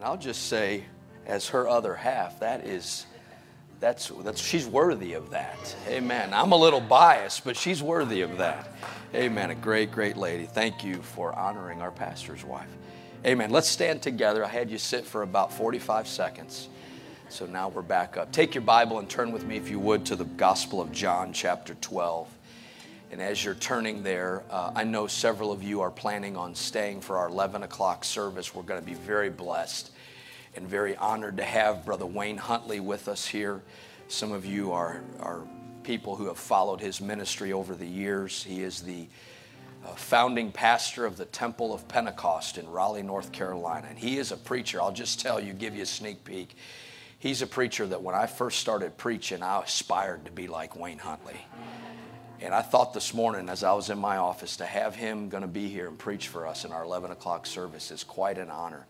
And I'll just say, as her other half, that is, that's, that's, she's worthy of that. Amen. I'm a little biased, but she's worthy of that. Amen. A great, great lady. Thank you for honoring our pastor's wife. Amen. Let's stand together. I had you sit for about 45 seconds. So now we're back up. Take your Bible and turn with me, if you would, to the Gospel of John, chapter 12. And as you're turning there, uh, I know several of you are planning on staying for our 11 o'clock service. We're going to be very blessed and very honored to have Brother Wayne Huntley with us here. Some of you are, are people who have followed his ministry over the years. He is the uh, founding pastor of the Temple of Pentecost in Raleigh, North Carolina. And he is a preacher. I'll just tell you, give you a sneak peek. He's a preacher that when I first started preaching, I aspired to be like Wayne Huntley. And I thought this morning, as I was in my office, to have him going to be here and preach for us in our 11 o'clock service is quite an honor.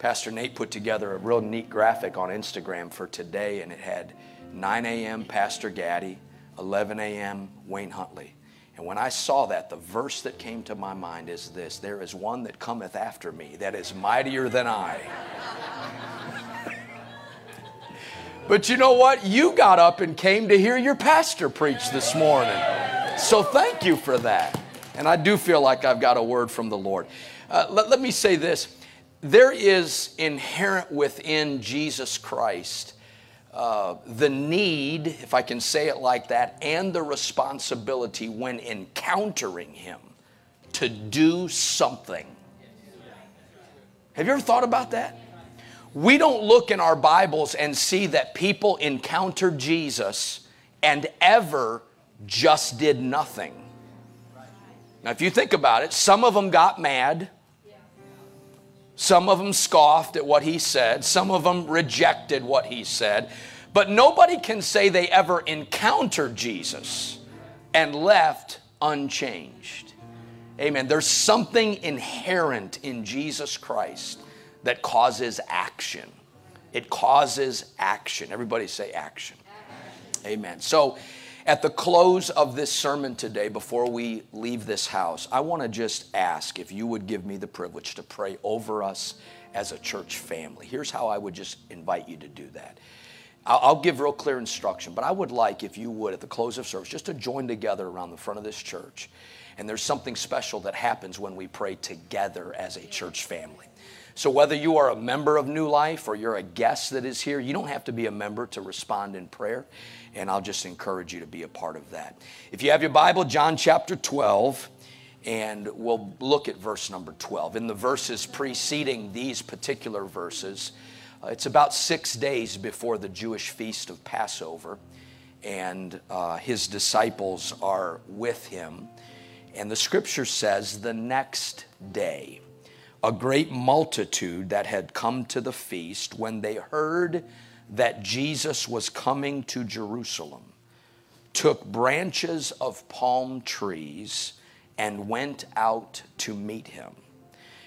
Pastor Nate put together a real neat graphic on Instagram for today, and it had 9 a.m. Pastor Gaddy, 11 a.m. Wayne Huntley. And when I saw that, the verse that came to my mind is this There is one that cometh after me that is mightier than I. but you know what? You got up and came to hear your pastor preach this morning. So thank you for that. And I do feel like I've got a word from the Lord. Uh, let, let me say this there is inherent within Jesus Christ uh, the need, if I can say it like that, and the responsibility when encountering Him to do something. Have you ever thought about that? We don't look in our Bibles and see that people encountered Jesus and ever just did nothing. Now, if you think about it, some of them got mad. Some of them scoffed at what he said, some of them rejected what he said. But nobody can say they ever encountered Jesus and left unchanged. Amen. There's something inherent in Jesus Christ that causes action. It causes action. Everybody say action. Amen. So, at the close of this sermon today, before we leave this house, I want to just ask if you would give me the privilege to pray over us as a church family. Here's how I would just invite you to do that. I'll give real clear instruction, but I would like, if you would, at the close of service, just to join together around the front of this church. And there's something special that happens when we pray together as a church family. So, whether you are a member of New Life or you're a guest that is here, you don't have to be a member to respond in prayer and I'll just encourage you to be a part of that. If you have your Bible, John chapter 12, and we'll look at verse number 12. In the verses preceding these particular verses, uh, it's about six days before the Jewish feast of Passover, and uh, his disciples are with him. And the scripture says, the next day, a great multitude that had come to the feast, when they heard that Jesus was coming to Jerusalem, took branches of palm trees and went out to meet him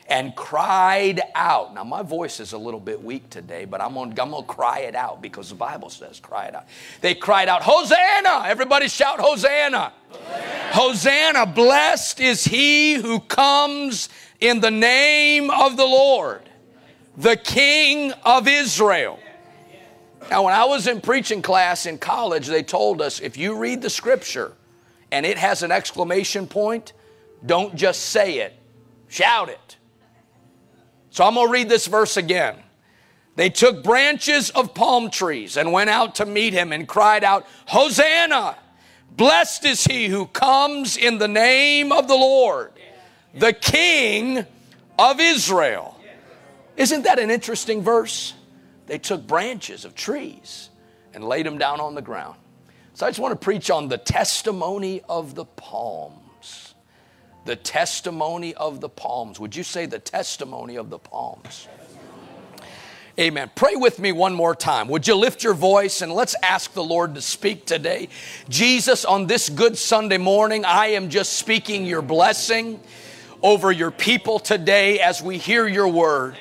and cried out. Now, my voice is a little bit weak today, but I'm gonna, I'm gonna cry it out because the Bible says cry it out. They cried out, Hosanna! Everybody shout, Hosanna! Hosanna! Hosanna! Blessed is he who comes in the name of the Lord, the King of Israel. Now, when I was in preaching class in college, they told us if you read the scripture and it has an exclamation point, don't just say it, shout it. So I'm going to read this verse again. They took branches of palm trees and went out to meet him and cried out, Hosanna! Blessed is he who comes in the name of the Lord, the King of Israel. Isn't that an interesting verse? they took branches of trees and laid them down on the ground. So I just want to preach on the testimony of the palms. The testimony of the palms. Would you say the testimony of the palms? Amen. Pray with me one more time. Would you lift your voice and let's ask the Lord to speak today? Jesus, on this good Sunday morning, I am just speaking your blessing over your people today as we hear your word.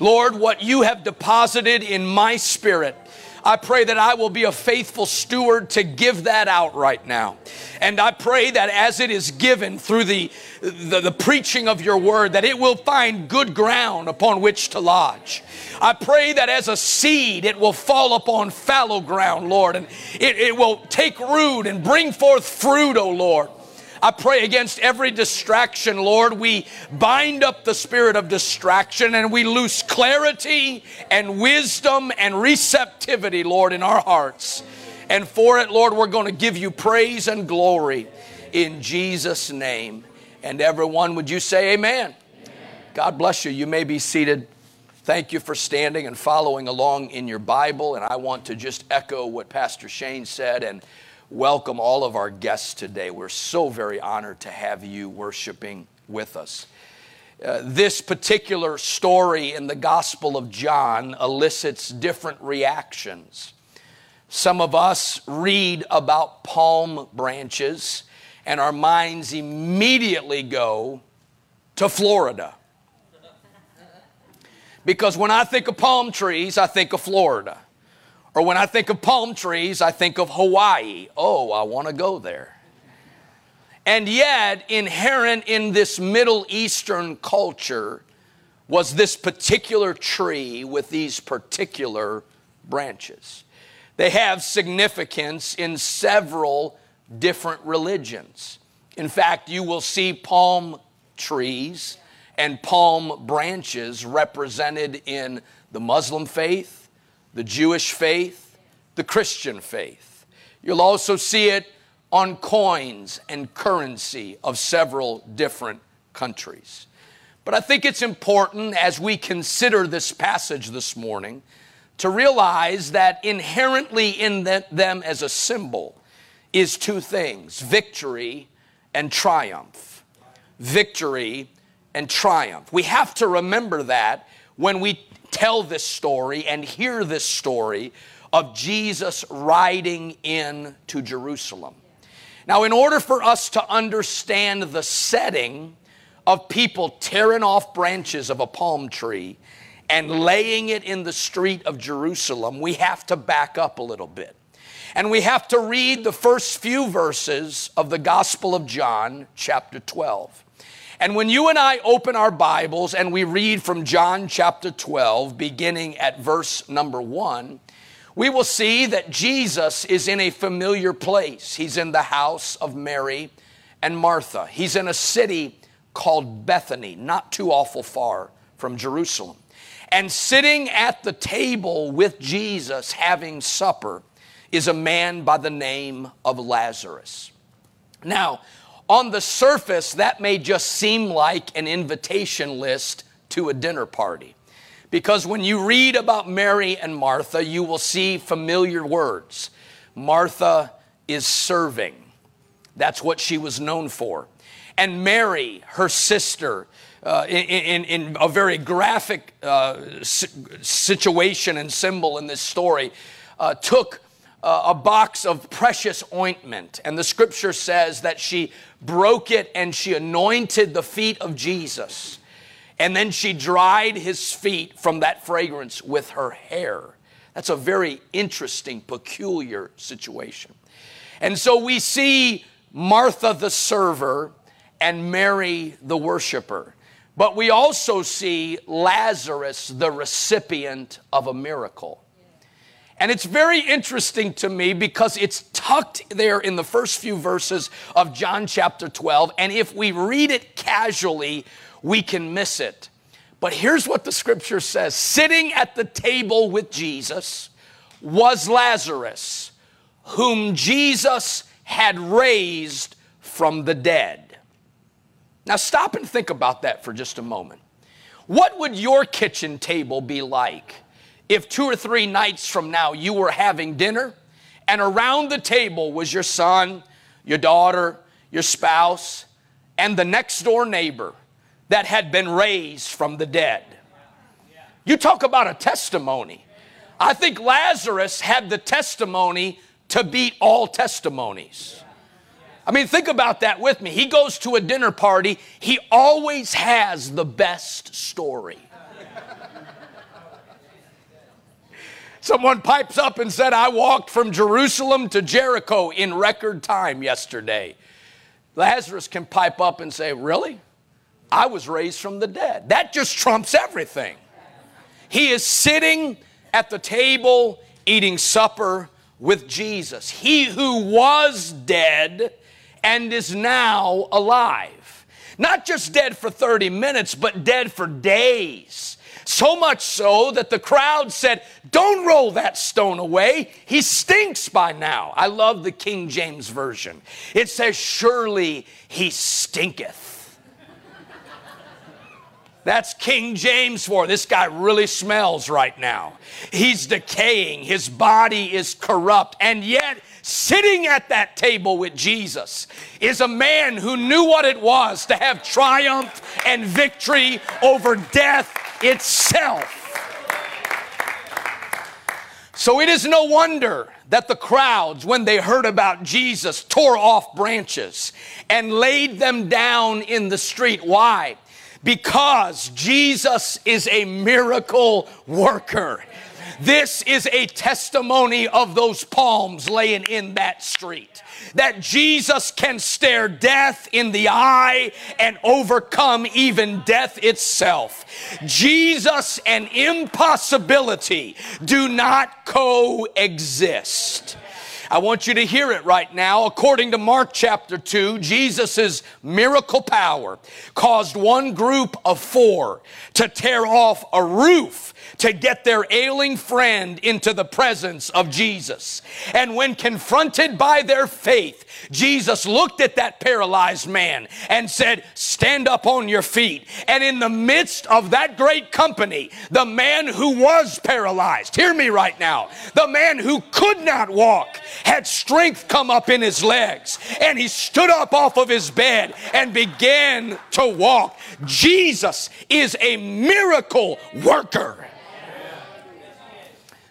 Lord, what you have deposited in my spirit, I pray that I will be a faithful steward to give that out right now. And I pray that as it is given through the, the, the, preaching of your word, that it will find good ground upon which to lodge. I pray that as a seed, it will fall upon fallow ground, Lord, and it, it will take root and bring forth fruit, O oh Lord. I pray against every distraction, Lord. We bind up the spirit of distraction and we loose clarity and wisdom and receptivity, Lord, in our hearts. And for it, Lord, we're going to give you praise and glory in Jesus' name. And everyone, would you say amen? amen? God bless you. You may be seated. Thank you for standing and following along in your Bible. And I want to just echo what Pastor Shane said and welcome all of our guests today. We're so very honored to have you worshiping with us. Uh, this particular story in the Gospel of John elicits different reactions. Some of us read about palm branches, and our minds immediately go to Florida. Because when I think of palm trees, I think of Florida. Or when I think of palm trees, I think of Hawaii. Oh, I want to go there. And yet, inherent in this Middle Eastern culture was this particular tree with these particular branches. They have significance in several different religions. In fact, you will see palm trees and palm branches represented in the Muslim faith, the Jewish faith, the Christian faith. You'll also see it on coins and currency of several different countries. But I think it's important as we consider this passage this morning to realize that inherently in them as a symbol is two things victory and triumph. Victory and triumph. We have to remember that when we tell this story and hear this story of Jesus riding in to Jerusalem. Now, in order for us to understand the setting of people tearing off branches of a palm tree and laying it in the street of Jerusalem, we have to back up a little bit. And we have to read the first few verses of the Gospel of John, chapter 12. And when you and I open our Bibles and we read from John chapter 12, beginning at verse number one, we will see that Jesus is in a familiar place. He's in the house of Mary and Martha. He's in a city called Bethany, not too awful far from Jerusalem. And sitting at the table with Jesus having supper is a man by the name of Lazarus. Now, on the surface, that may just seem like an invitation list to a dinner party. Because when you read about Mary and Martha, you will see familiar words. Martha is serving. That's what she was known for. And Mary, her sister, uh, in, in, in, a very graphic uh, situation and symbol in this story, uh, took a box of precious ointment. And the scripture says that she broke it and she anointed the feet of Jesus. And then she dried his feet from that fragrance with her hair. That's a very interesting, peculiar situation. And so we see Martha the server and Mary the worshiper. But we also see Lazarus the recipient of a miracle. And it's very interesting to me because it's tucked there in the first few verses of John chapter 12. And if we read it casually, we can miss it. But here's what the scripture says Sitting at the table with Jesus was Lazarus, whom Jesus had raised from the dead. Now, stop and think about that for just a moment. What would your kitchen table be like? If two or three nights from now you were having dinner and around the table was your son, your daughter, your spouse, and the next door neighbor that had been raised from the dead. You talk about a testimony. I think Lazarus had the testimony to beat all testimonies. I mean, think about that with me. He goes to a dinner party, he always has the best story. Someone pipes up and said, I walked from Jerusalem to Jericho in record time yesterday. Lazarus can pipe up and say, Really? I was raised from the dead. That just trumps everything. He is sitting at the table eating supper with Jesus. He who was dead and is now alive. Not just dead for 30 minutes, but dead for days. So much so that the crowd said, Don't roll that stone away. He stinks by now. I love the King James Version. It says, Surely he stinketh. That's King James for this guy really smells right now. He's decaying, his body is corrupt, and yet sitting at that table with Jesus is a man who knew what it was to have triumph and victory over death itself. So it is no wonder that the crowds, when they heard about Jesus, tore off branches and laid them down in the street. Why? Because Jesus is a miracle worker. This is a testimony of those palms laying in that street. That Jesus can stare death in the eye and overcome even death itself. Jesus and impossibility do not coexist. I want you to hear it right now. According to Mark chapter 2, Jesus' miracle power caused one group of four to tear off a roof to get their ailing friend into the presence of Jesus. And when confronted by their faith, Jesus looked at that paralyzed man and said, Stand up on your feet. And in the midst of that great company, the man who was paralyzed, hear me right now, the man who could not walk had strength come up in his legs and he stood up off of his bed and began to walk. Jesus is a miracle worker.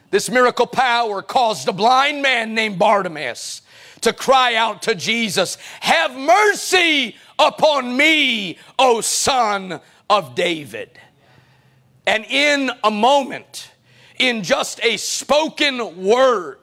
This miracle power caused a blind man named Bartimaeus to cry out to Jesus, Have mercy upon me, O son of David. And in a moment, in just a spoken word,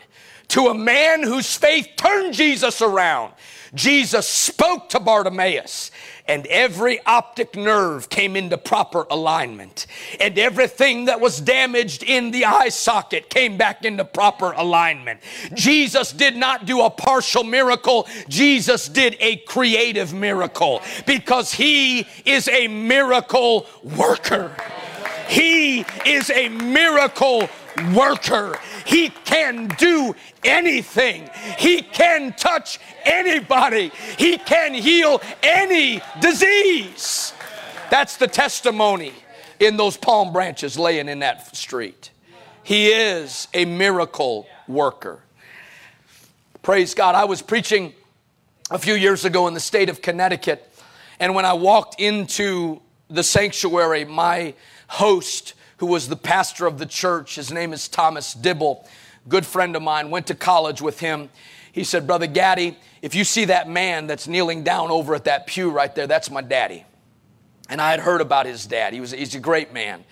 to a man whose faith turned Jesus around, Jesus spoke to Bartimaeus and every optic nerve came into proper alignment, and everything that was damaged in the eye socket came back into proper alignment. Jesus did not do a partial miracle, Jesus did a creative miracle because He is a miracle worker. He is a miracle worker. He can do anything. He can touch anybody. He can heal any disease. That's the testimony in those palm branches laying in that street. He is a miracle worker. Praise God. I was preaching a few years ago in the state of Connecticut, and when I walked into the sanctuary, my host who was the pastor of the church. His name is Thomas Dibble, good friend of mine, went to college with him. He said, Brother Gaddy, if you see that man that's kneeling down over at that pew right there, that's my daddy. And I had heard about his dad. He was, he's a great man,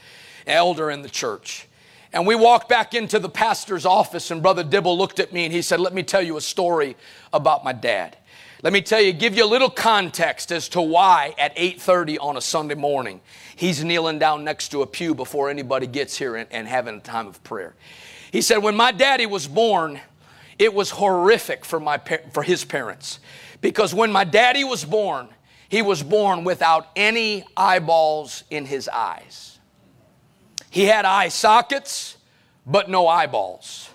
elder in the church. And we walked back into the pastor's office, and Brother Dibble looked at me and he said, Let me tell you a story about my dad. Let me tell you, give you a little context as to why at 8:30 on a Sunday morning he's kneeling down next to a pew before anybody gets here and, and having a time of prayer. He said, when my daddy was born, it was horrific for my for his parents because when my daddy was born, he was born without any eyeballs in his eyes. He had eye sockets, but no eyeballs.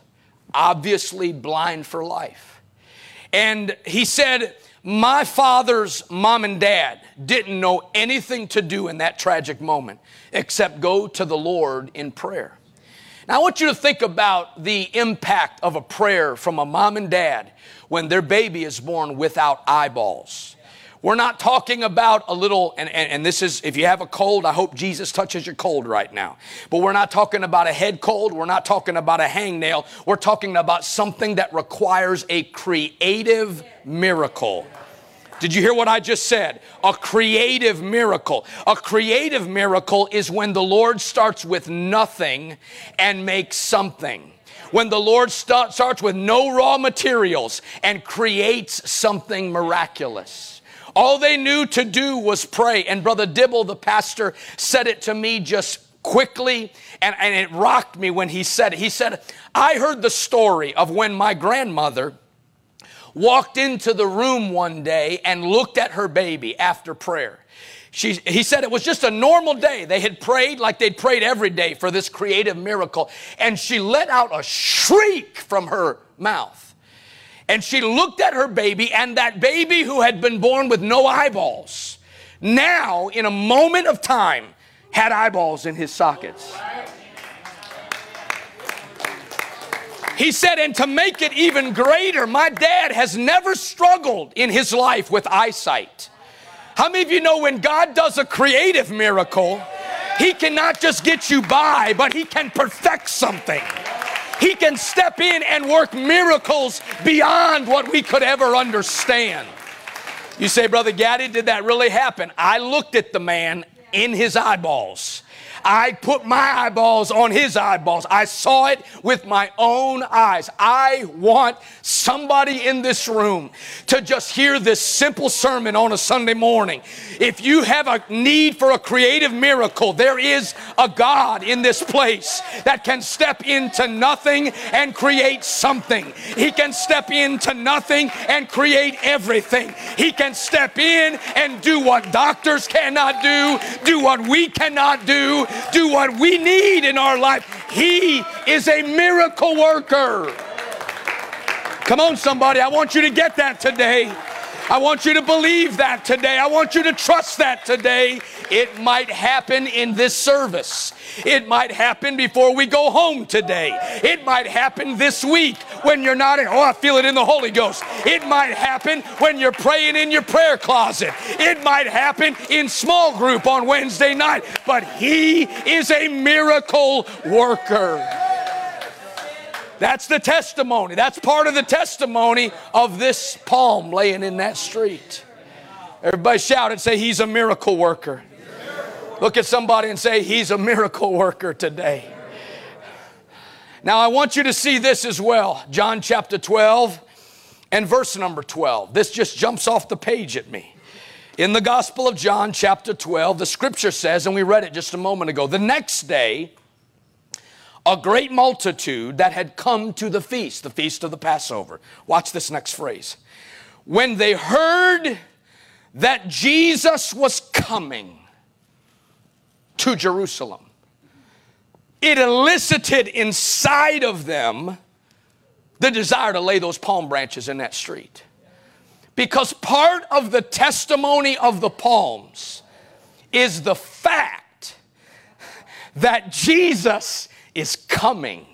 Obviously blind for life. And he said, My father's mom and dad didn't know anything to do in that tragic moment except go to the Lord in prayer. Now, I want you to think about the impact of a prayer from a mom and dad when their baby is born without eyeballs. We're not talking about a little, and, and, and, this is, if you have a cold, I hope Jesus touches your cold right now. But we're not talking about a head cold. We're not talking about a hangnail. We're talking about something that requires a creative miracle. Did you hear what I just said? A creative miracle. A creative miracle is when the Lord starts with nothing and makes something. When the Lord start, starts with no raw materials and creates something miraculous. All they knew to do was pray. And Brother Dibble, the pastor, said it to me just quickly, and, and it rocked me when he said it. He said, I heard the story of when my grandmother walked into the room one day and looked at her baby after prayer. She, he said it was just a normal day. They had prayed like they'd prayed every day for this creative miracle. And she let out a shriek from her mouth. And she looked at her baby, and that baby who had been born with no eyeballs, now, in a moment of time, had eyeballs in his sockets. He said, and to make it even greater, my dad has never struggled in his life with eyesight. How many of you know when God does a creative miracle, he cannot just get you by, but he can perfect something. He can step in and work miracles beyond what we could ever understand. You say, Brother Gaddy, did that really happen? I looked at the man in his eyeballs. I put my eyeballs on his eyeballs. I saw it with my own eyes. I want somebody in this room to just hear this simple sermon on a Sunday morning. If you have a need for a creative miracle, there is a God in this place that can step into nothing and create something. He can step into nothing and create everything. He can step in and do what doctors cannot do, do what we cannot do, do what we need in our life. He is a miracle worker. Come on, somebody. I want you to get that today. I want you to believe that today. I want you to trust that today. It might happen in this service. It might happen before we go home today. It might happen this week when you're not in, oh, I feel it in the Holy Ghost. It might happen when you're praying in your prayer closet. It might happen in small group on Wednesday night. But He is a miracle worker. That's the testimony. That's part of the testimony of this palm laying in that street. Everybody shout and say, He's a miracle worker. Look at somebody and say, He's a miracle worker today. Now, I want you to see this as well. John chapter 12 and verse number 12. This just jumps off the page at me. In the Gospel of John, chapter 12, the scripture says, and we read it just a moment ago, the next day, a great multitude that had come to the feast, the feast of the Passover. Watch this next phrase. When they heard that Jesus was coming to Jerusalem, it elicited inside of them the desire to lay those palm branches in that street. Because part of the testimony of the palms is the fact that Jesus is coming.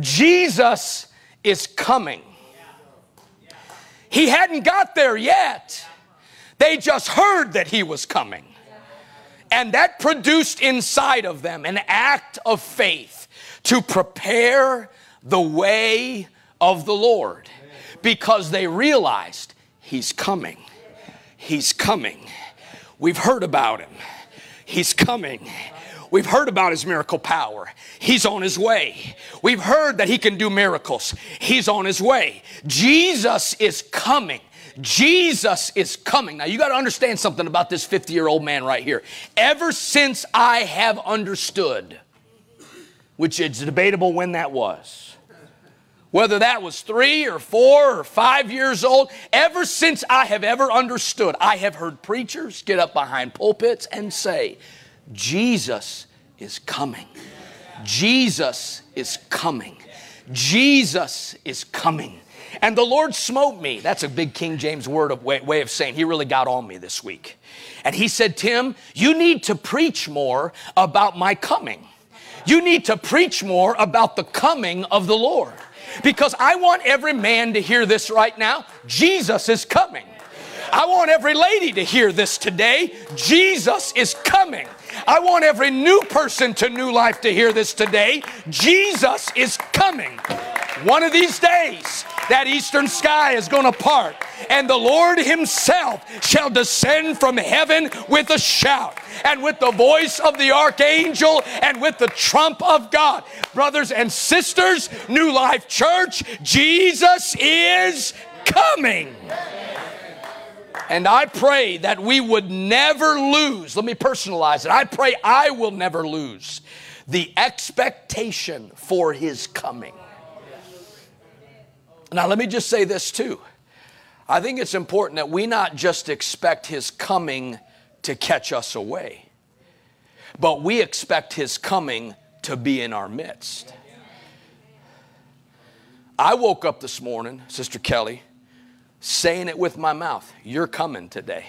Jesus is coming. He hadn't got there yet. They just heard that he was coming. And that produced inside of them an act of faith to prepare the way of the Lord because they realized he's coming. He's coming. We've heard about him. He's coming. We've heard about his miracle power. He's on his way. We've heard that he can do miracles. He's on his way. Jesus is coming. Jesus is coming. Now, you got to understand something about this 50 year old man right here. Ever since I have understood, which is debatable when that was, whether that was three or four or five years old, ever since I have ever understood, I have heard preachers get up behind pulpits and say, Jesus is coming. Jesus is coming. Jesus is coming. And the Lord smote me. That's a big King James word of way, way, of saying he really got on me this week. And he said, Tim, you need to preach more about my coming. You need to preach more about the coming of the Lord. Because I want every man to hear this right now. Jesus is coming. I want every lady to hear this today. Jesus is coming. I want every new person to New Life to hear this today. Jesus is coming. One of these days, that eastern sky is going to part, and the Lord Himself shall descend from heaven with a shout, and with the voice of the archangel, and with the trump of God. Brothers and sisters, New Life Church, Jesus is coming. And I pray that we would never lose, let me personalize it. I pray I will never lose the expectation for his coming. Now, let me just say this too. I think it's important that we not just expect his coming to catch us away, but we expect his coming to be in our midst. I woke up this morning, Sister Kelly, saying it with my mouth You're coming today.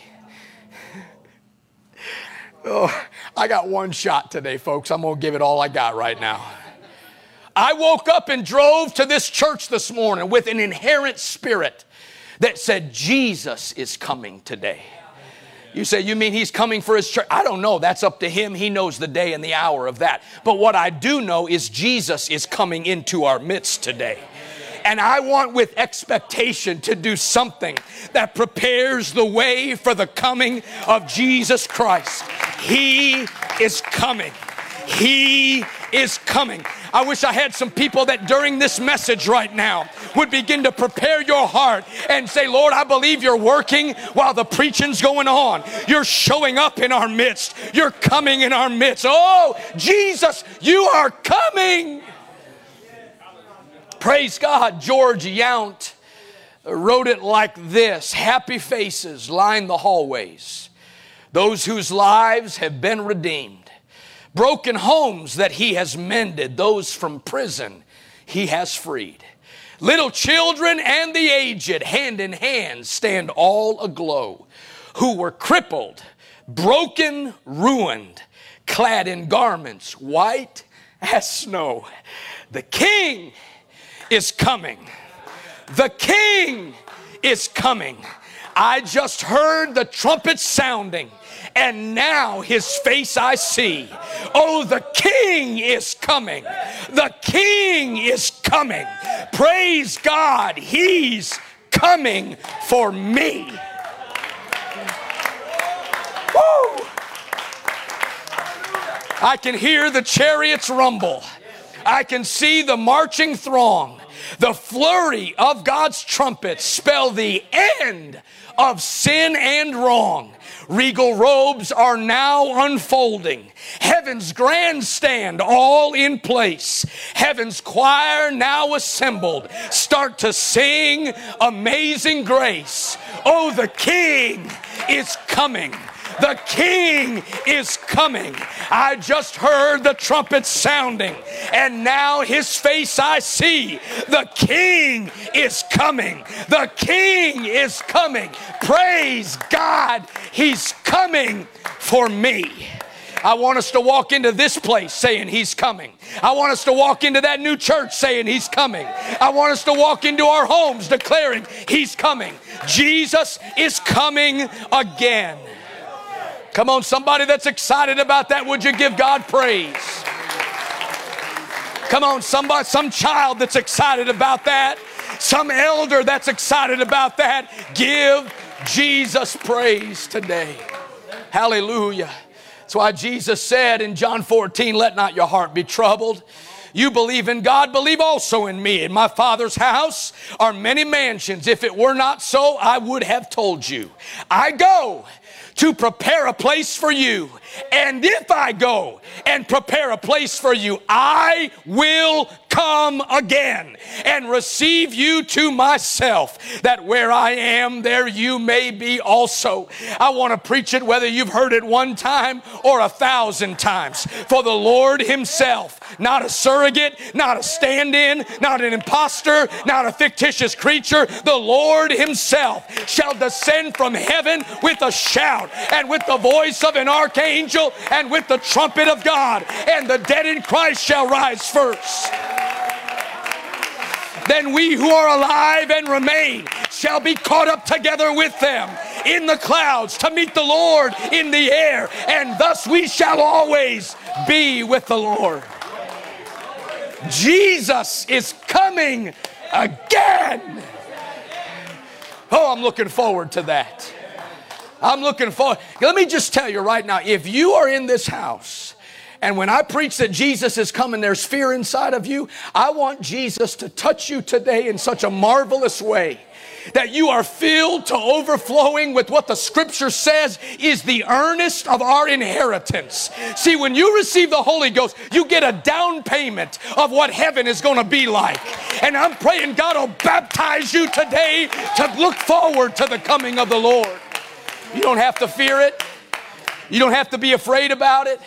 oh, I got one shot today, folks. I'm going to give it all I got right now. I woke up and drove to this church this morning with an inherent spirit that said, Jesus is coming today. You say, You mean he's coming for his church? I don't know. That's up to him. He knows the day and the hour of that. But what I do know is Jesus is coming into our midst today. And I want with expectation to do something that prepares the way for the coming of Jesus Christ. He is coming. He is coming. I wish I had some people that during this message right now would begin to prepare your heart and say, Lord, I believe you're working while the preaching's going on. You're showing up in our midst. You're coming in our midst. Oh, Jesus, you are coming. Praise God. George Yount wrote it like this Happy faces line the hallways, those whose lives have been redeemed, broken homes that he has mended, those from prison he has freed. Little children and the aged, hand in hand, stand all aglow, who were crippled, broken, ruined, clad in garments white as snow. The King is coming. The king is coming. I just heard the trumpet sounding, and now his face I see. Oh, the king is coming. The king is coming. Praise God, he's coming for me. Woo! I can hear the chariots rumble. I can see the marching throng. The flurry of God's trumpet spell the end of sin and wrong. Regal robes are now unfolding. Heaven's grandstand all in place. Heaven's choir now assembled. Start to sing Amazing Grace. Oh, the King is coming. The king is coming. I just heard the trumpet sounding, and now his face I see. The king is coming. The king is coming. Praise God, he's coming for me. I want us to walk into this place saying He's coming. I want us to walk into that new church saying He's coming. I want us to walk into our homes declaring He's coming. Jesus is coming again. Come on, somebody that's excited about that, would you give God praise? Come on, somebody, some child that's excited about that, some elder that's excited about that, give Jesus praise today. Hallelujah. That's why Jesus said in John 14, Let not your heart be troubled. You believe in God, believe also in me. In my Father's house are many mansions. If it were not so, I would have told you. I go to prepare a place for you. And if I go and prepare a place for you, I will come again and receive you to myself, that where I am, there you may be also. I want to preach it whether you've heard it one time or a thousand times. For the Lord Himself, not a surrogate, not a stand in, not an impostor, not a fictitious creature, the Lord Himself shall descend from heaven with a shout and with the voice of an archangel and with the trumpet of God, and the dead in Christ shall rise first then we who are alive and remain shall be caught up together with them in the clouds to meet the Lord in the air, and thus we shall always be with the Lord. Jesus is coming again. Oh, I'm looking forward to that. I'm looking forward. Let me just tell you right now if you are in this house, and when I preach that Jesus is coming, there's fear inside of you. I want Jesus to touch you today in such a marvelous way that you are filled to overflowing with what the scripture says is the earnest of our inheritance. See, when you receive the Holy Ghost, you get a down payment of what heaven is going to be like. And I'm praying God will baptize you today to look forward to the coming of the Lord. You don't have to fear it. You don't have to be afraid about it.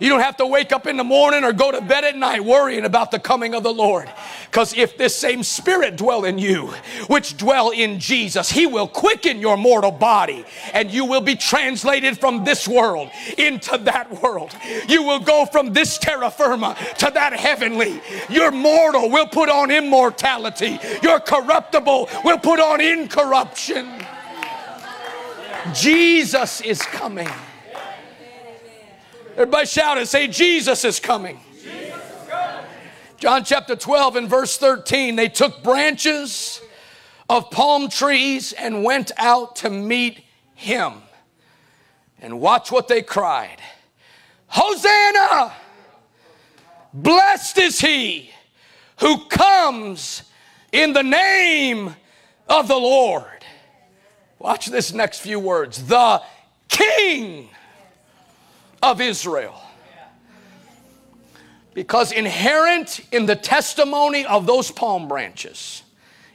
You don't have to wake up in the morning or go to bed at night worrying about the coming of the Lord. Because if this same Spirit dwell in you, which dwell in Jesus, He will quicken your mortal body and you will be translated from this world into that world. You will go from this terra firma to that heavenly. Your mortal will put on immortality. Your corruptible will put on incorruption. Jesus is coming. Everybody shout and say, Jesus is coming. John chapter 12 and verse 13, they took branches of palm trees and went out to meet him. And watch what they cried Hosanna! Blessed is he who comes in the name of the Lord. Watch this next few words the King of Israel. Because inherent in the testimony of those palm branches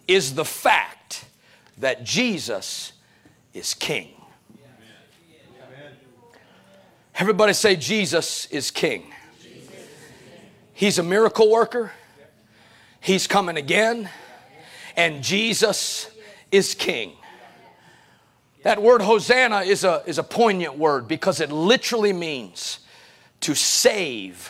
is the fact that Jesus is King. Everybody say, Jesus is King. He's a miracle worker, He's coming again, and Jesus is King. That word Hosanna is a, is a poignant word because it literally means to save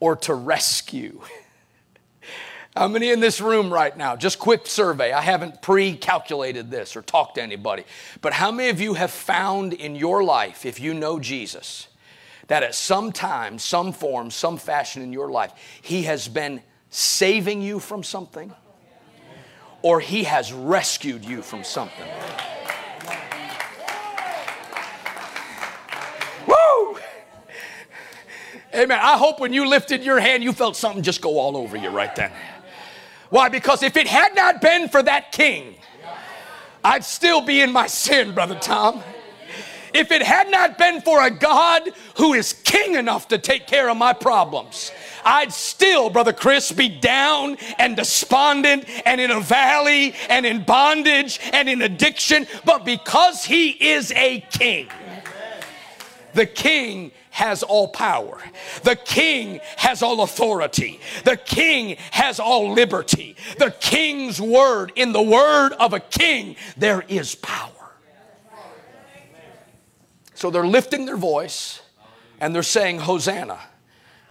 or to rescue. How many in this room right now? Just quick survey. I haven't pre calculated this or talked to anybody. But how many of you have found in your life, if you know Jesus, that at some time, some form, some fashion in your life, He has been saving you from something or He has rescued you from something? Amen. I hope when you lifted your hand, you felt something just go all over you right then. Why? Because if it had not been for that king, I'd still be in my sin, Brother Tom. If it had not been for a God who is king enough to take care of my problems, I'd still, Brother Chris, be down and despondent and in a valley and in bondage and in addiction. But because He is a king, the king has all power. The king has all authority. The king has all liberty. The king's word, in the word of a king, there is power. So they're lifting their voice and they're saying, Hosanna.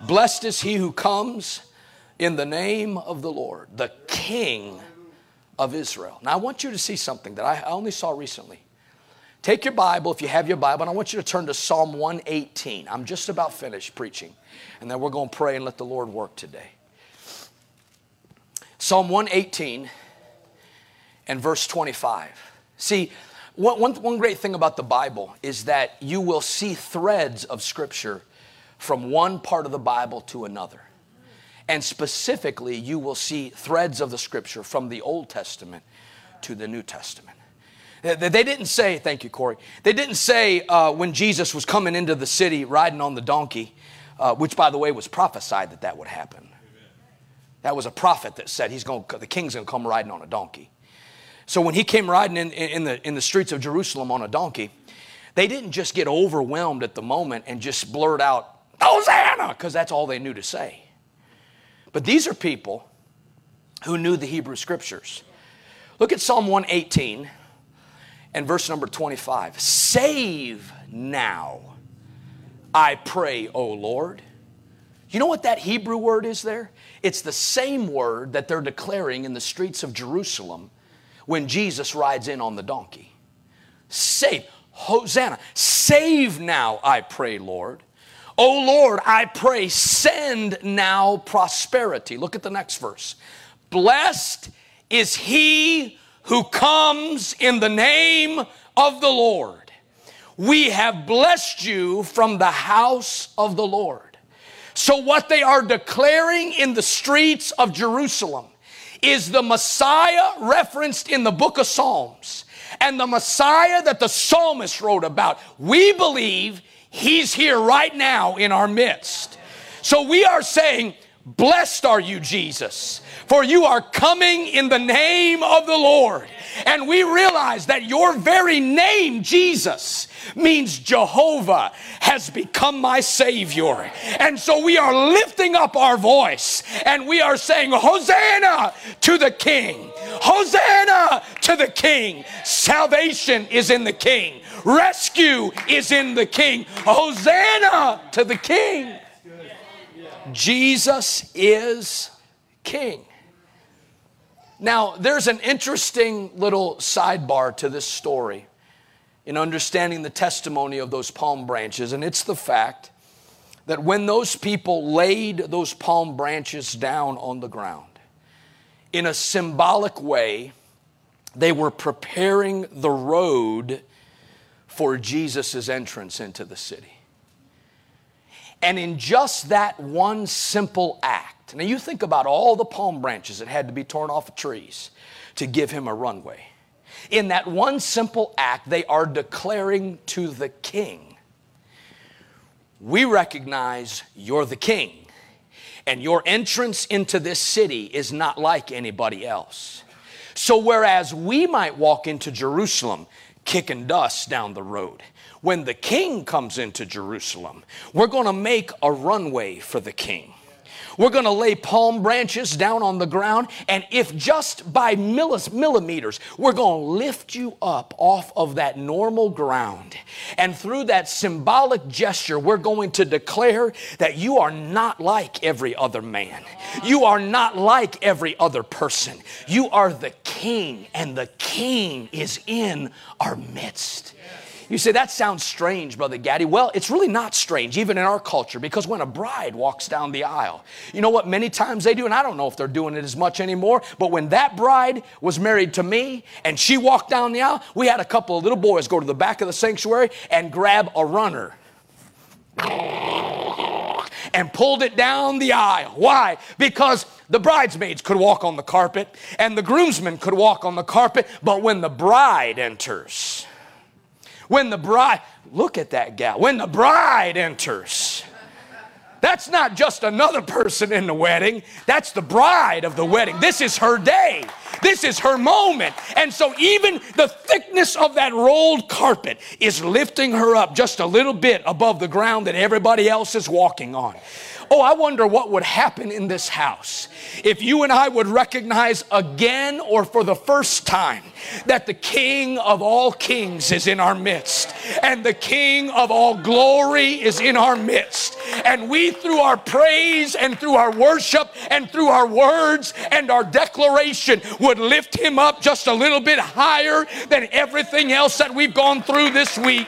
Blessed is he who comes in the name of the Lord, the King of Israel. Now, I want you to see something that I only saw recently. Take your Bible, if you have your Bible, and I want you to turn to Psalm 118. I'm just about finished preaching, and then we're going to pray and let the Lord work today. Psalm 118 and verse 25. See, one, one, one great thing about the Bible is that you will see threads of Scripture from one part of the Bible to another. And specifically, you will see threads of the Scripture from the Old Testament to the New Testament. They didn't say, thank you, Corey. They didn't say uh, when Jesus was coming into the city riding on the donkey, uh, which, by the way, was prophesied that that would happen. That was a prophet that said he's going, the king's going to come riding on a donkey. So when he came riding in, in, the, in the streets of Jerusalem on a donkey, they didn't just get overwhelmed at the moment and just blurt out, Hosanna, because that's all they knew to say. But these are people who knew the Hebrew scriptures. Look at Psalm 118 and verse number 25 Save now, I pray, O Lord. You know what that Hebrew word is there? It's the same word that they're declaring in the streets of Jerusalem when Jesus rides in on the donkey. Save, Hosanna, save now, I pray, Lord. O Lord, I pray, send now prosperity. Look at the next verse. Blessed is he who comes in the name of the Lord. We have blessed you from the house of the Lord. So, what they are declaring in the streets of Jerusalem is the Messiah referenced in the book of Psalms and the Messiah that the psalmist wrote about. We believe he's here right now in our midst. So, we are saying, Blessed are you, Jesus, for you are coming in the name of the Lord. And we realize that your very name, Jesus, means Jehovah has become my Savior. And so we are lifting up our voice and we are saying, Hosanna to the King. Hosanna to the King. Salvation is in the King. Rescue is in the King. Hosanna to the King. Jesus is king. Now, there's an interesting little sidebar to this story in understanding the testimony of those palm branches, and it's the fact that when those people laid those palm branches down on the ground, in a symbolic way, they were preparing the road for Jesus' entrance into the city. And in just that one simple act, now you think about all the palm branches that had to be torn off of trees to give him a runway. In that one simple act, they are declaring to the king, We recognize you're the king, and your entrance into this city is not like anybody else. So, whereas we might walk into Jerusalem kicking dust down the road, when the king comes into Jerusalem, we're going to make a runway for the king. We're going to lay palm branches down on the ground, and if just by millimeters, we're going to lift you up off of that normal ground. And through that symbolic gesture, we're going to declare that you are not like every other man. You are not like every other person. You are the king, and the king is in our midst. You say, that sounds strange, Brother Gaddy. Well, it's really not strange, even in our culture, because when a bride walks down the aisle, you know what many times they do, and I don't know if they're doing it as much anymore, but when that bride was married to me and she walked down the aisle, we had a couple of little boys go to the back of the sanctuary and grab a runner and pulled it down the aisle. Why? Because the bridesmaids could walk on the carpet and the groomsmen could walk on the carpet, but when the bride enters, when the bride, look at that gal, when the bride enters, that's not just another person in the wedding, that's the bride of the wedding. This is her day. This is her moment. And so, even the thickness of that rolled carpet is lifting her up just a little bit above the ground that everybody else is walking on. Oh, I wonder what would happen in this house if you and I would recognize again or for the first time that the King of all kings is in our midst and the King of all glory is in our midst. And we, through our praise and through our worship and through our words and our declaration, would lift him up just a little bit higher than everything else that we've gone through this week.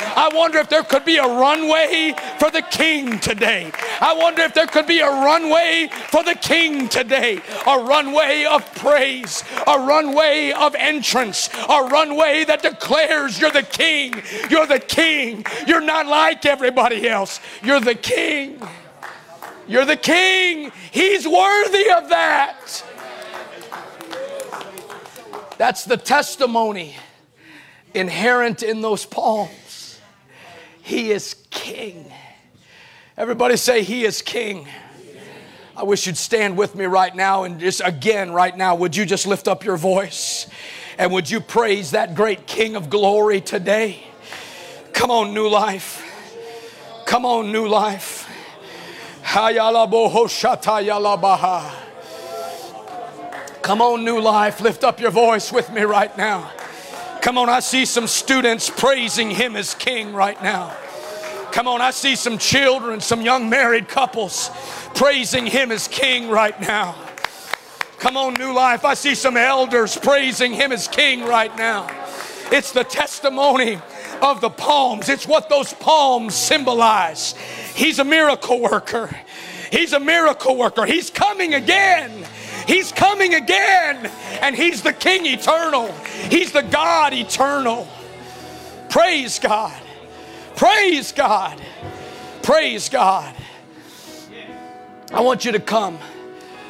I wonder if there could be a runway for the king today. I wonder if there could be a runway for the king today. A runway of praise, a runway of entrance, a runway that declares you're the king. You're the king. You're not like everybody else. You're the king. You're the king. He's worthy of that. That's the testimony inherent in those palms. He is king. Everybody say, He is king. I wish you'd stand with me right now and just again, right now, would you just lift up your voice and would you praise that great King of glory today? Come on, new life. Come on, new life. Come on, new life. Lift up your voice with me right now. Come on, I see some students praising him as king right now. Come on, I see some children, some young married couples praising him as king right now. Come on, new life. I see some elders praising him as king right now. It's the testimony of the palms, it's what those palms symbolize. He's a miracle worker. He's a miracle worker. He's coming again. He's coming again, and He's the King eternal. He's the God eternal. Praise God. Praise God. Praise God. I want you to come.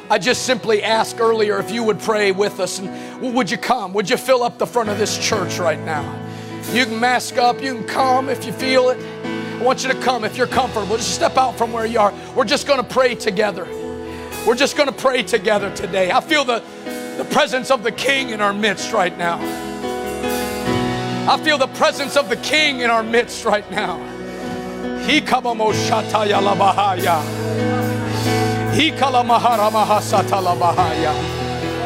I just simply asked earlier if you would pray with us and would you come? Would you fill up the front of this church right now? You can mask up, you can come if you feel it. I want you to come if you're comfortable. Just step out from where you are. We're just going to pray together. We're just going to pray together today. I feel the, the presence of the King in our midst right now. I feel the presence of the King in our midst right now. He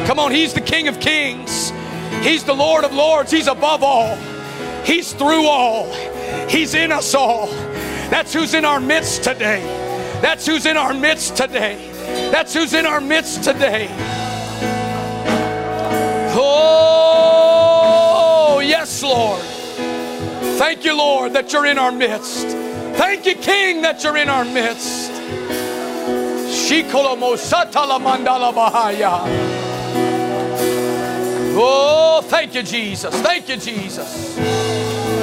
Come on, He's the King of Kings. He's the Lord of Lords. He's above all. He's through all. He's in us all. That's who's in our midst today. That's who's in our midst today. That's who's in our midst today. Oh, yes, Lord. Thank you, Lord, that you're in our midst. Thank you, King, that you're in our midst. Oh, thank you, Jesus. Thank you, Jesus.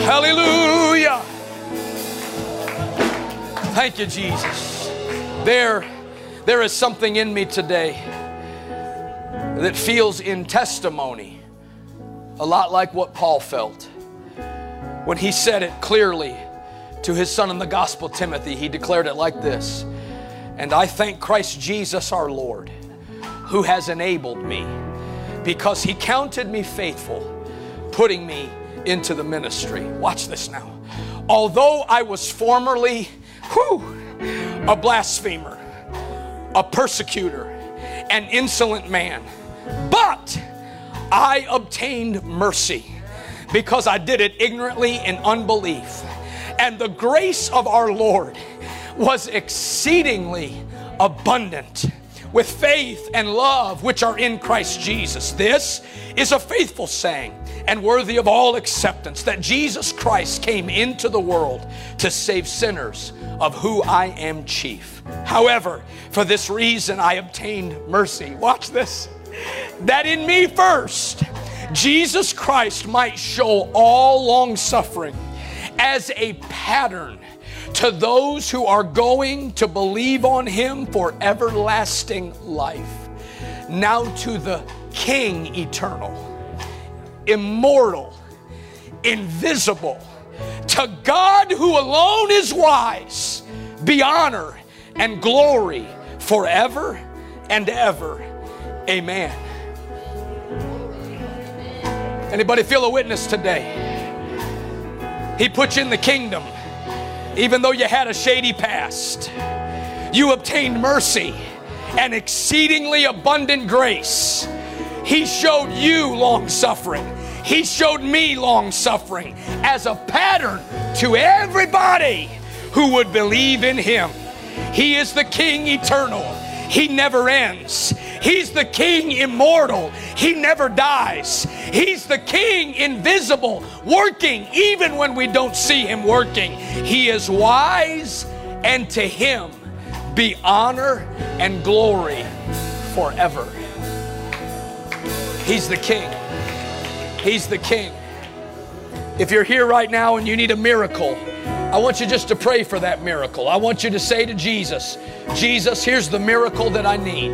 Hallelujah. Thank you, Jesus. There, there is something in me today that feels in testimony a lot like what Paul felt when he said it clearly to his son in the gospel, Timothy. He declared it like this and I thank Christ Jesus our Lord, who has enabled me because he counted me faithful, putting me into the ministry. Watch this now. Although I was formerly whew, a blasphemer, a persecutor, an insolent man, but I obtained mercy because I did it ignorantly in unbelief. And the grace of our Lord was exceedingly abundant with faith and love which are in Christ Jesus. This is a faithful saying and worthy of all acceptance that Jesus Christ came into the world to save sinners, of who I am chief. However, for this reason I obtained mercy. Watch this. That in me first, Jesus Christ might show all long suffering as a pattern to those who are going to believe on him for everlasting life. Now to the King eternal, immortal, invisible, to God who alone is wise, be honor and glory forever and ever. Amen. Anybody feel a witness today? He put you in the kingdom even though you had a shady past, you obtained mercy and exceedingly abundant grace. He showed you long suffering. He showed me long suffering as a pattern to everybody who would believe in Him. He is the King eternal, He never ends. He's the King immortal. He never dies. He's the King invisible, working even when we don't see Him working. He is wise, and to Him be honor and glory forever. He's the King. He's the King. If you're here right now and you need a miracle, I want you just to pray for that miracle. I want you to say to Jesus, Jesus, here's the miracle that I need.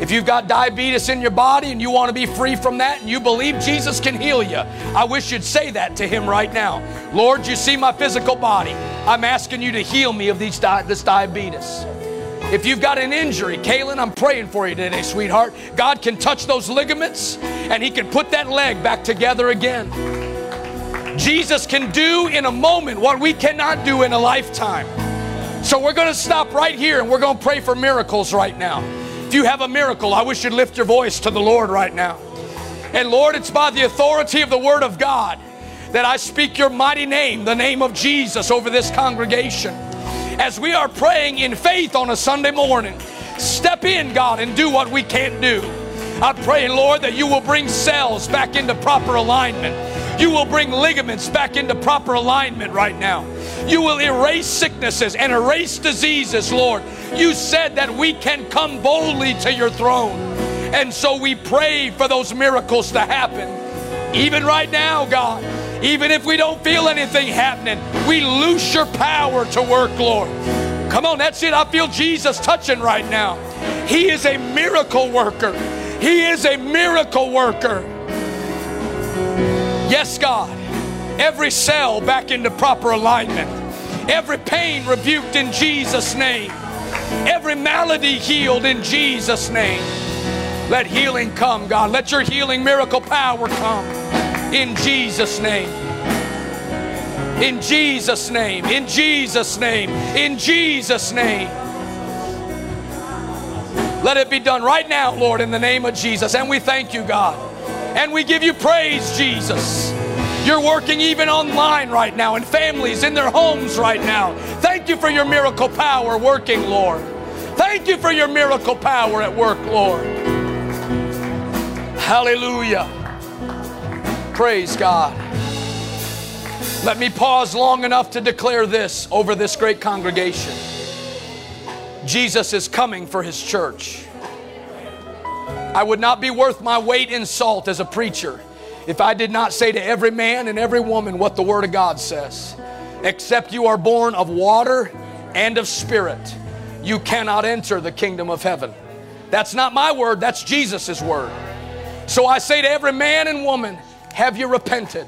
If you've got diabetes in your body and you want to be free from that and you believe Jesus can heal you, I wish you'd say that to Him right now. Lord, you see my physical body. I'm asking you to heal me of these di- this diabetes. If you've got an injury, Kaylin, I'm praying for you today, sweetheart. God can touch those ligaments and He can put that leg back together again. Jesus can do in a moment what we cannot do in a lifetime. So we're going to stop right here and we're going to pray for miracles right now. If you have a miracle, I wish you'd lift your voice to the Lord right now. And Lord, it's by the authority of the Word of God that I speak your mighty name, the name of Jesus, over this congregation. As we are praying in faith on a Sunday morning, step in, God, and do what we can't do. I pray, Lord, that you will bring cells back into proper alignment. You will bring ligaments back into proper alignment right now. You will erase sicknesses and erase diseases, Lord. You said that we can come boldly to your throne. And so we pray for those miracles to happen. Even right now, God, even if we don't feel anything happening, we loose your power to work, Lord. Come on, that's it. I feel Jesus touching right now. He is a miracle worker. He is a miracle worker. Yes, God. Every cell back into proper alignment. Every pain rebuked in Jesus' name. Every malady healed in Jesus' name. Let healing come, God. Let your healing miracle power come in Jesus' name. In Jesus' name, in Jesus' name, in Jesus' name. Let it be done right now, Lord, in the name of Jesus. And we thank you, God. And we give you praise, Jesus. You're working even online right now, in families, in their homes right now. Thank you for your miracle power working, Lord. Thank you for your miracle power at work, Lord. Hallelujah. Praise God. Let me pause long enough to declare this over this great congregation. Jesus is coming for his church. I would not be worth my weight in salt as a preacher if I did not say to every man and every woman what the Word of God says. Except you are born of water and of spirit, you cannot enter the kingdom of heaven. That's not my word, that's Jesus' word. So I say to every man and woman, have you repented?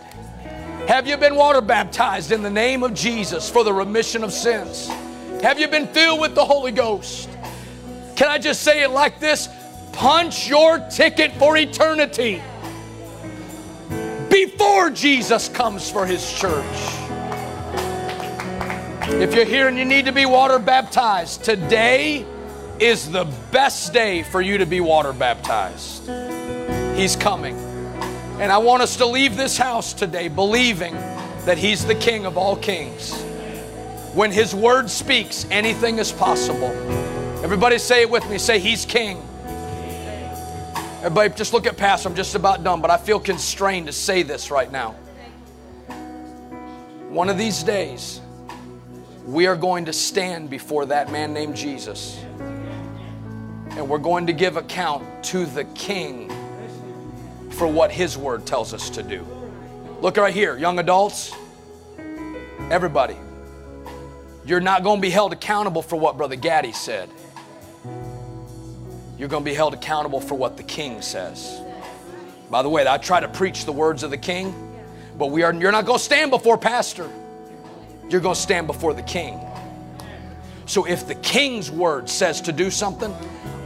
Have you been water baptized in the name of Jesus for the remission of sins? Have you been filled with the Holy Ghost? Can I just say it like this? Punch your ticket for eternity before Jesus comes for his church. If you're here and you need to be water baptized, today is the best day for you to be water baptized. He's coming. And I want us to leave this house today believing that He's the King of all kings. When His word speaks, anything is possible. Everybody say it with me. Say, He's King. Everybody, just look at Pastor. I'm just about done, but I feel constrained to say this right now. One of these days, we are going to stand before that man named Jesus. And we're going to give account to the King for what His Word tells us to do. Look right here, young adults, everybody. You're not going to be held accountable for what Brother Gaddy said. You're going to be held accountable for what the King says. By the way, I try to preach the words of the King, but we are, you're not going to stand before Pastor. You're going to stand before the King. So if the King's word says to do something,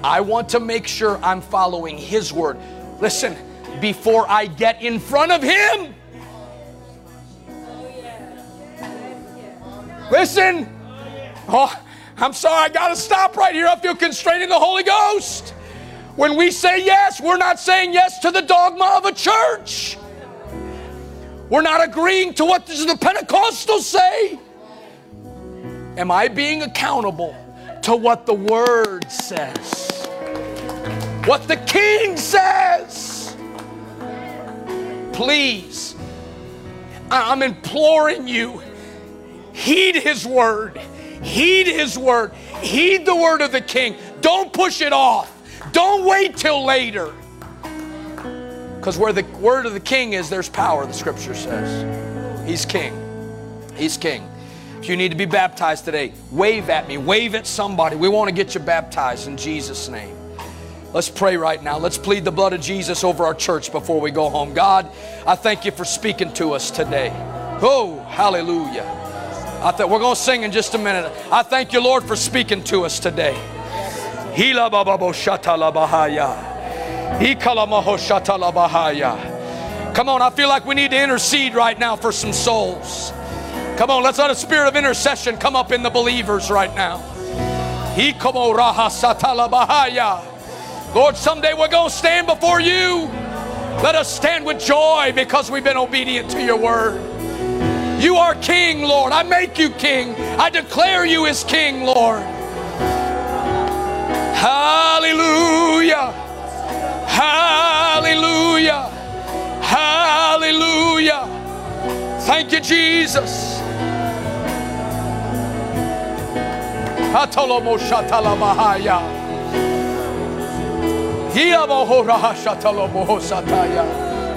I want to make sure I'm following His word. Listen, before I get in front of Him. Listen. Oh, I'm sorry, I got to stop right here. I feel constrained in the Holy Ghost. When we say yes, we're not saying yes to the dogma of a church. We're not agreeing to what the Pentecostals say. Am I being accountable to what the Word says? What the King says? Please, I'm imploring you, heed His Word Heed his word. Heed the word of the king. Don't push it off. Don't wait till later. Because where the word of the king is, there's power, the scripture says. He's king. He's king. If you need to be baptized today, wave at me, wave at somebody. We want to get you baptized in Jesus' name. Let's pray right now. Let's plead the blood of Jesus over our church before we go home. God, I thank you for speaking to us today. Oh, hallelujah. I thought we're going to sing in just a minute. I thank you, Lord, for speaking to us today. Come on, I feel like we need to intercede right now for some souls. Come on, let's let a spirit of intercession come up in the believers right now. Lord, someday we're going to stand before you. Let us stand with joy because we've been obedient to your word. You are King, Lord. I make you King. I declare you as King, Lord. Hallelujah. Hallelujah. Hallelujah. Thank you, Jesus.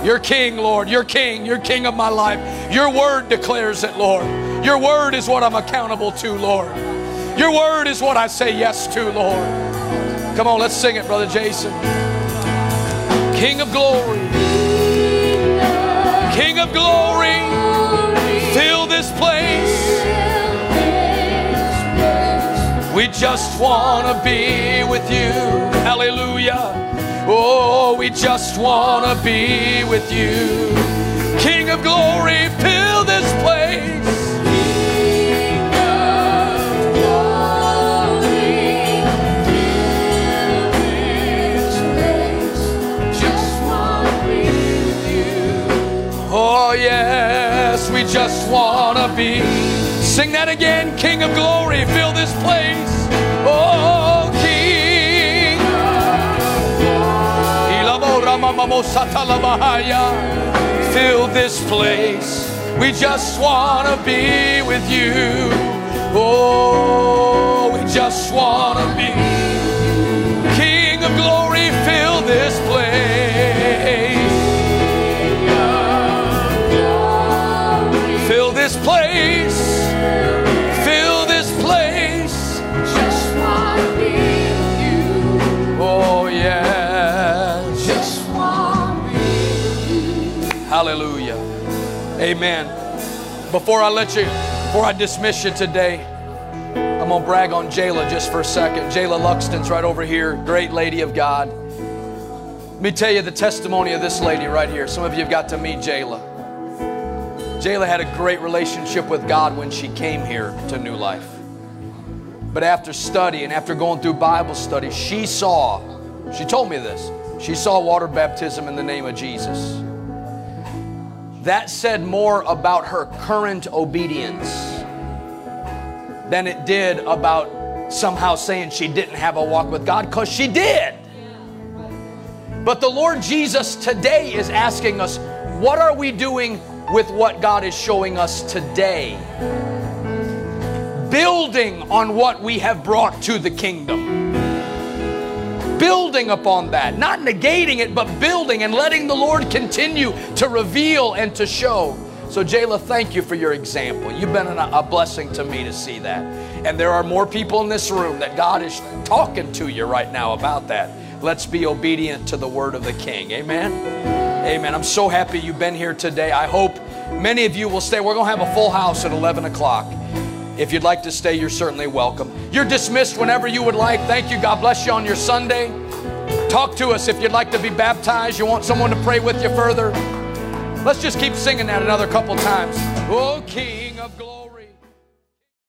You're king, Lord. You're king. You're king of my life. Your word declares it, Lord. Your word is what I'm accountable to, Lord. Your word is what I say yes to, Lord. Come on, let's sing it, Brother Jason. King of glory. King of glory. Fill this place. We just want to be with you. Hallelujah. Oh, we just want to be with you. King of glory, fill this place. Oh, yes, we just want to be. Sing that again, King of glory, fill this place. Satala Bahaya, fill this place. We just want to be with you. Oh, we just want to be. King of glory, fill this place. Amen. Before I let you, before I dismiss you today, I'm going to brag on Jayla just for a second. Jayla Luxton's right over here, great lady of God. Let me tell you the testimony of this lady right here. Some of you have got to meet Jayla. Jayla had a great relationship with God when she came here to New Life. But after study and after going through Bible study, she saw, she told me this, she saw water baptism in the name of Jesus. That said more about her current obedience than it did about somehow saying she didn't have a walk with God, because she did. But the Lord Jesus today is asking us, what are we doing with what God is showing us today? Building on what we have brought to the kingdom. Building upon that, not negating it, but building and letting the Lord continue to reveal and to show. So, Jayla, thank you for your example. You've been a, blessing to me to see that. And there are more people in this room that God is talking to you right now about that. Let's be obedient to the word of the King. Amen. Amen. I'm so happy you've been here today. I hope many of you will stay. We're going to have a full house at 11 o'clock. If you'd like to stay, you're certainly welcome. You're dismissed whenever you would like. Thank you. God bless you on your Sunday. Talk to us if you'd like to be baptized. You want someone to pray with you further. Let's just keep singing that another couple times. Oh, King of glory.